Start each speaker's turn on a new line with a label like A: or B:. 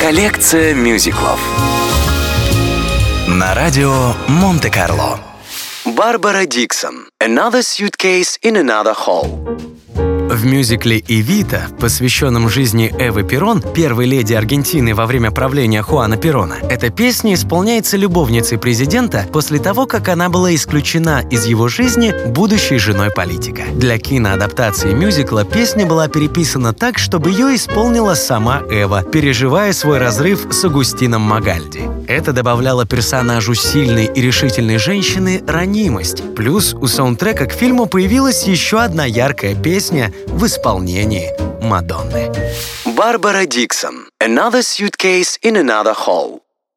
A: Коллекция мюзиклов на радио Монте-Карло. Барбара Диксон. Another suitcase in another hall. В мюзикле «Эвита», посвященном жизни Эвы Перрон, первой леди Аргентины во время правления Хуана Перрона, эта песня исполняется любовницей президента после того, как она была исключена из его жизни будущей женой политика. Для киноадаптации мюзикла песня была переписана так, чтобы ее исполнила сама Эва, переживая свой разрыв с Агустином Магальди. Это добавляло персонажу сильной и решительной женщины ранимость. Плюс у саундтрека к фильму появилась еще одна яркая песня в исполнении Мадонны. Барбара Диксон. Another suitcase in another hall.